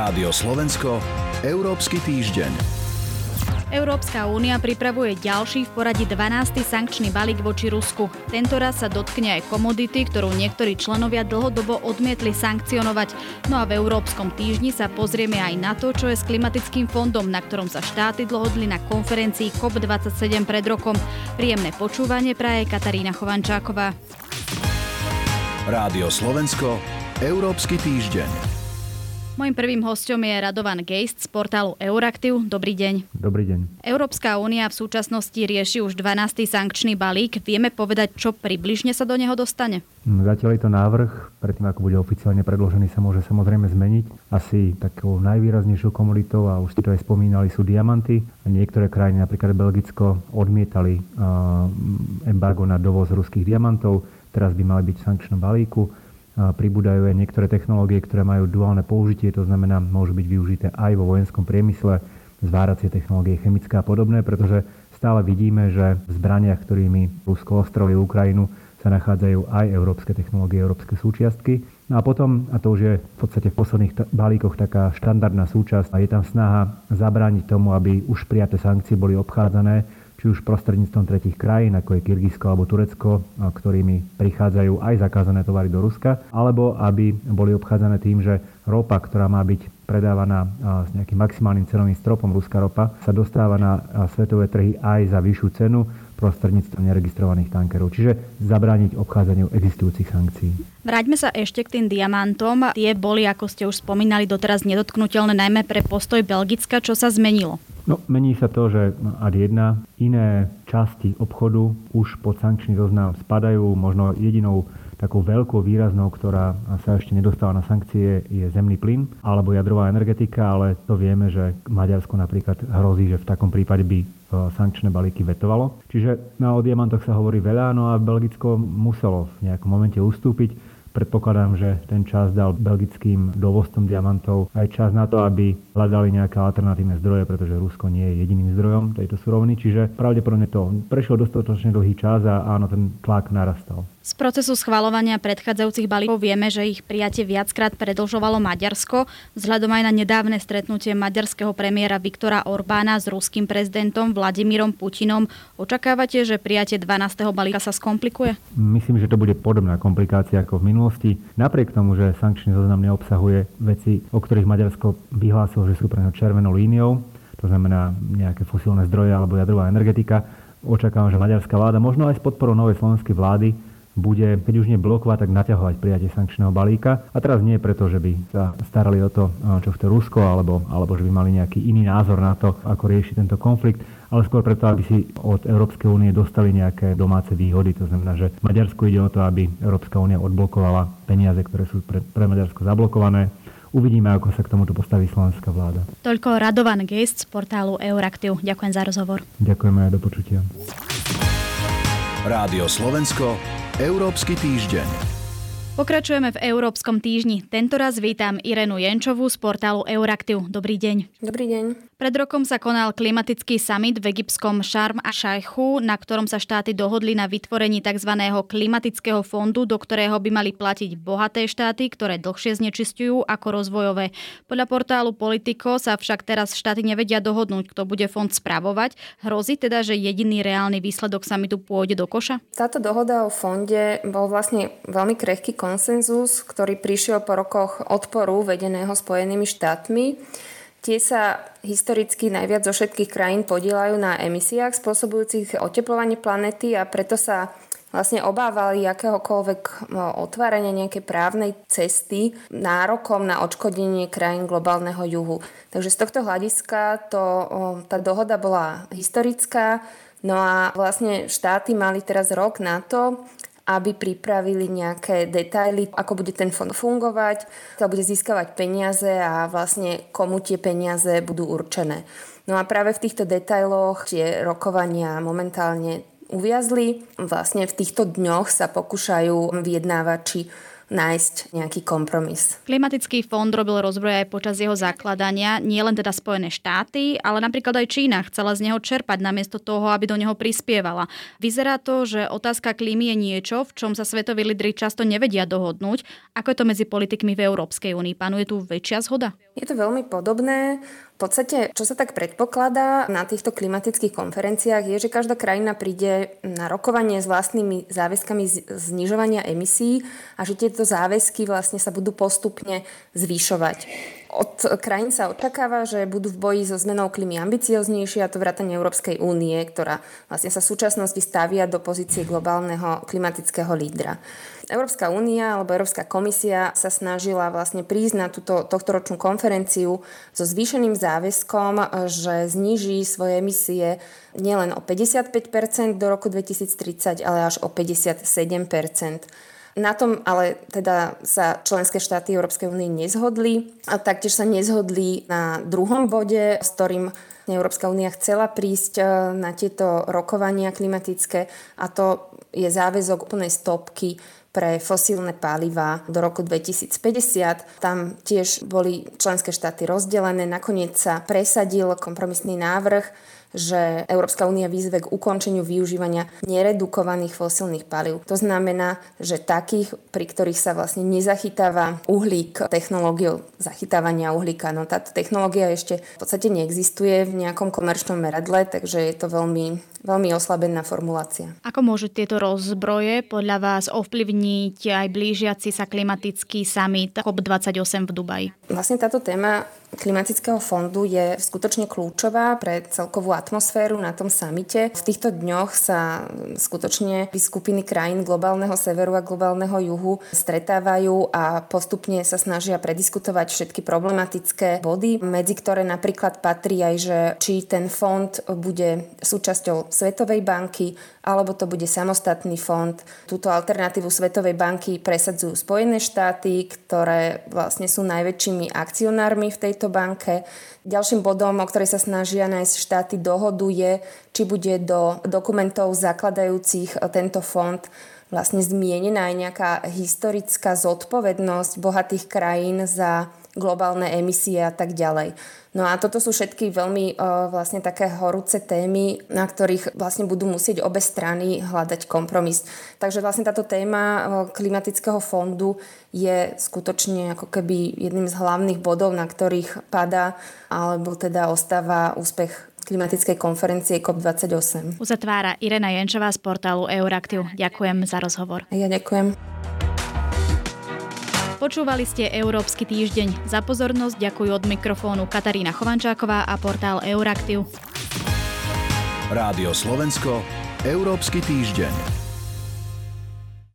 Rádio Slovensko, Európsky týždeň. Európska únia pripravuje ďalší v poradí 12. sankčný balík voči Rusku. Tento raz sa dotkne aj komodity, ktorú niektorí členovia dlhodobo odmietli sankcionovať. No a v Európskom týždni sa pozrieme aj na to, čo je s klimatickým fondom, na ktorom sa štáty dlhodli na konferencii COP27 pred rokom. Príjemné počúvanie praje Katarína Chovančáková. Rádio Slovensko, Európsky týždeň. Mojím prvým hostom je Radovan Geist z portálu Euraktiv. Dobrý deň. Dobrý deň. Európska únia v súčasnosti rieši už 12. sankčný balík. Vieme povedať, čo približne sa do neho dostane? Mm, zatiaľ je to návrh. Predtým, ako bude oficiálne predložený, sa môže samozrejme zmeniť. Asi takou najvýraznejšou komunitou, a už ste to aj spomínali, sú diamanty. Niektoré krajiny, napríklad Belgicko, odmietali embargo na dovoz ruských diamantov. Teraz by mali byť v sankčnom balíku pribúdajú aj niektoré technológie, ktoré majú duálne použitie, to znamená, môžu byť využité aj vo vojenskom priemysle, zváracie technológie, chemické a podobné, pretože stále vidíme, že v zbraniach, ktorými Rusko ostroli Ukrajinu, sa nachádzajú aj európske technológie, európske súčiastky. No a potom, a to už je v podstate v posledných t- balíkoch taká štandardná súčasť, a je tam snaha zabrániť tomu, aby už prijaté sankcie boli obchádzané či už prostredníctvom tretich krajín, ako je Kyrgyzsko alebo Turecko, ktorými prichádzajú aj zakázané tovary do Ruska, alebo aby boli obchádzané tým, že ropa, ktorá má byť predávaná s nejakým maximálnym cenovým stropom, ruská ropa, sa dostáva na svetové trhy aj za vyššiu cenu, prostredníctvom neregistrovaných tankerov. Čiže zabrániť obchádzaniu existujúcich sankcií. Vráťme sa ešte k tým diamantom. Tie boli, ako ste už spomínali, doteraz nedotknutelné najmä pre postoj Belgicka. Čo sa zmenilo? No, mení sa to, že ad 1 iné časti obchodu už pod sankčný zoznam spadajú. Možno jedinou takou veľkou výraznou, ktorá sa ešte nedostala na sankcie, je zemný plyn alebo jadrová energetika, ale to vieme, že Maďarsko napríklad hrozí, že v takom prípade by sankčné balíky vetovalo. Čiže no, o diamantoch sa hovorí veľa, no a Belgicko muselo v nejakom momente ustúpiť. Predpokladám, že ten čas dal belgickým dovozcom diamantov aj čas na to, aby hľadali nejaké alternatívne zdroje, pretože Rusko nie je jediným zdrojom tejto suroviny, čiže pravdepodobne to prešiel dostatočne dlhý čas a áno, ten tlak narastal. Z procesu schvalovania predchádzajúcich balíkov vieme, že ich prijatie viackrát predlžovalo Maďarsko. Vzhľadom aj na nedávne stretnutie maďarského premiéra Viktora Orbána s ruským prezidentom Vladimírom Putinom, očakávate, že prijatie 12. balíka sa skomplikuje? Myslím, že to bude podobná komplikácia ako v minulosti. Napriek tomu, že sankčný zoznam neobsahuje veci, o ktorých Maďarsko vyhlásilo, že sú pre neho červenou líniou, to znamená nejaké fosílne zdroje alebo jadrová energetika, očakávam, že maďarská vláda, možno aj s podporou novej slovenskej vlády, bude, keď už nie blokovať, tak naťahovať prijatie sankčného balíka. A teraz nie preto, že by sa starali o to, čo chce Rusko, alebo, alebo že by mali nejaký iný názor na to, ako riešiť tento konflikt, ale skôr preto, aby si od Európskej únie dostali nejaké domáce výhody. To znamená, že Maďarsku ide o to, aby Európska únia odblokovala peniaze, ktoré sú pre, pre Maďarsko zablokované. Uvidíme, ako sa k tomuto postaví slovenská vláda. Toľko Radovan Gest z portálu Euraktiv. Ďakujem za rozhovor. Ďakujeme aj do počutia. Rádio Slovensko Európsky týždeň. Pokračujeme v Európskom týždni. Tentoraz vítam Irenu Jenčovú z portálu Euraktiv. Dobrý deň. Dobrý deň. Pred rokom sa konal klimatický summit v egyptskom Sharm a Šajchu, na ktorom sa štáty dohodli na vytvorení tzv. klimatického fondu, do ktorého by mali platiť bohaté štáty, ktoré dlhšie znečistujú ako rozvojové. Podľa portálu Politico sa však teraz štáty nevedia dohodnúť, kto bude fond spravovať. Hrozí teda, že jediný reálny výsledok samitu pôjde do koša? Táto dohoda o fonde bol vlastne veľmi krehký konsenzus, ktorý prišiel po rokoch odporu vedeného Spojenými štátmi. Tie sa historicky najviac zo všetkých krajín podielajú na emisiách spôsobujúcich oteplovanie planety a preto sa vlastne obávali akéhokoľvek otvárania nejakej právnej cesty nárokom na odškodnenie krajín globálneho juhu. Takže z tohto hľadiska to, tá dohoda bola historická, no a vlastne štáty mali teraz rok na to, aby pripravili nejaké detaily, ako bude ten fond fungovať, kto bude získavať peniaze a vlastne komu tie peniaze budú určené. No a práve v týchto detailoch tie rokovania momentálne uviazli. Vlastne v týchto dňoch sa pokúšajú vyjednávači nájsť nejaký kompromis. Klimatický fond robil rozbroj aj počas jeho zakladania, nie len teda Spojené štáty, ale napríklad aj Čína chcela z neho čerpať namiesto toho, aby do neho prispievala. Vyzerá to, že otázka klímy je niečo, v čom sa svetoví lídry často nevedia dohodnúť. Ako je to medzi politikmi v Európskej únii? Panuje tu väčšia zhoda? Je to veľmi podobné. V podstate, čo sa tak predpokladá na týchto klimatických konferenciách, je, že každá krajina príde na rokovanie s vlastnými záväzkami znižovania emisí a že tieto záväzky vlastne sa budú postupne zvyšovať. Od krajín sa očakáva, že budú v boji so zmenou klímy ambicioznejšie a to vrátanie Európskej únie, ktorá vlastne sa v súčasnosti stavia do pozície globálneho klimatického lídra. Európska únia alebo Európska komisia sa snažila vlastne prísť na túto tohtoročnú konferenciu so zvýšeným záväzkom, že zníži svoje emisie nielen o 55% do roku 2030, ale až o 57%. Na tom ale teda sa členské štáty Európskej únie nezhodli a taktiež sa nezhodli na druhom bode, s ktorým Európska únia chcela prísť e, na tieto rokovania klimatické a to je záväzok úplnej stopky pre fosílne paliva do roku 2050. Tam tiež boli členské štáty rozdelené. Nakoniec sa presadil kompromisný návrh, že Európska únia výzve k ukončeniu využívania neredukovaných fosílnych palív. To znamená, že takých, pri ktorých sa vlastne nezachytáva uhlík technológiou zachytávania uhlíka. No táto technológia ešte v podstate neexistuje v nejakom komerčnom meradle, takže je to veľmi veľmi oslabená formulácia. Ako môžu tieto rozbroje podľa vás ovplyvniť aj blížiaci sa klimatický summit COP28 v Dubaji? Vlastne táto téma klimatického fondu je skutočne kľúčová pre celkovú atmosféru na tom samite. V týchto dňoch sa skutočne skupiny krajín globálneho severu a globálneho juhu stretávajú a postupne sa snažia prediskutovať všetky problematické body, medzi ktoré napríklad patrí aj, že či ten fond bude súčasťou Svetovej banky, alebo to bude samostatný fond. Túto alternatívu Svetovej banky presadzujú Spojené štáty, ktoré vlastne sú najväčšími akcionármi v tejto banke. Ďalším bodom, o ktorej sa snažia nájsť štáty dohodu je, či bude do dokumentov zakladajúcich tento fond vlastne zmienená aj nejaká historická zodpovednosť bohatých krajín za globálne emisie a tak ďalej. No a toto sú všetky veľmi uh, vlastne také horúce témy, na ktorých vlastne budú musieť obe strany hľadať kompromis. Takže vlastne táto téma uh, klimatického fondu je skutočne ako keby jedným z hlavných bodov, na ktorých pada alebo teda ostáva úspech klimatickej konferencie COP28. Uzatvára Irena Jenčová z portálu Euraktiv. Ďakujem za rozhovor. Ja ďakujem. Počúvali ste Európsky týždeň. Za pozornosť ďakujú od mikrofónu Katarína Chovančáková a portál Euraktiv. Rádio Slovensko, Európsky týždeň.